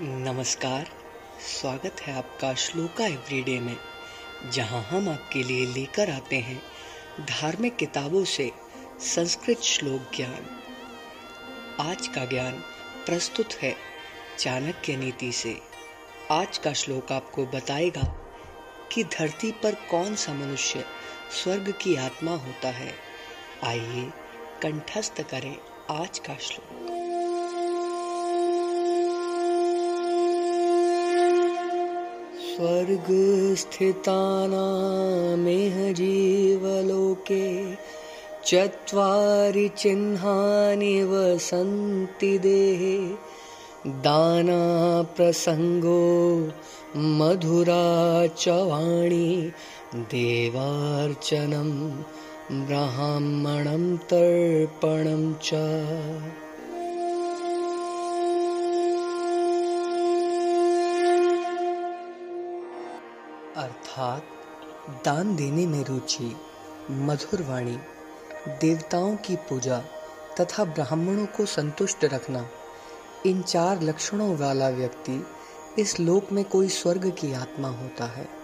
नमस्कार, स्वागत है आपका श्लोका एवरीडे में, जहाँ हम आपके लिए लेकर आते हैं धार्मिक किताबों से संस्कृत श्लोक ज्ञान। आज का ज्ञान प्रस्तुत है चाणक्य नीति से। आज का श्लोक आपको बताएगा कि धरती पर कौन सा मनुष्य स्वर्ग की आत्मा होता है। आइए कंठस्थ करें आज का श्लोक। स्वर्गस्थितानामेह जीवलोके चत्वारि चिह्नानि वसन्ति देहे दानाप्रसङ्गो मधुरा च वाणी देवार्चनं ब्राह्मणं तर्पणं च अर्थात दान देने में रुचि, मधुर वाणी, देवताओं की पूजा तथा ब्राह्मणों को संतुष्ट रखना, इन चार लक्षणों वाला व्यक्ति इस लोक में कोई स्वर्ग की आत्मा होता है।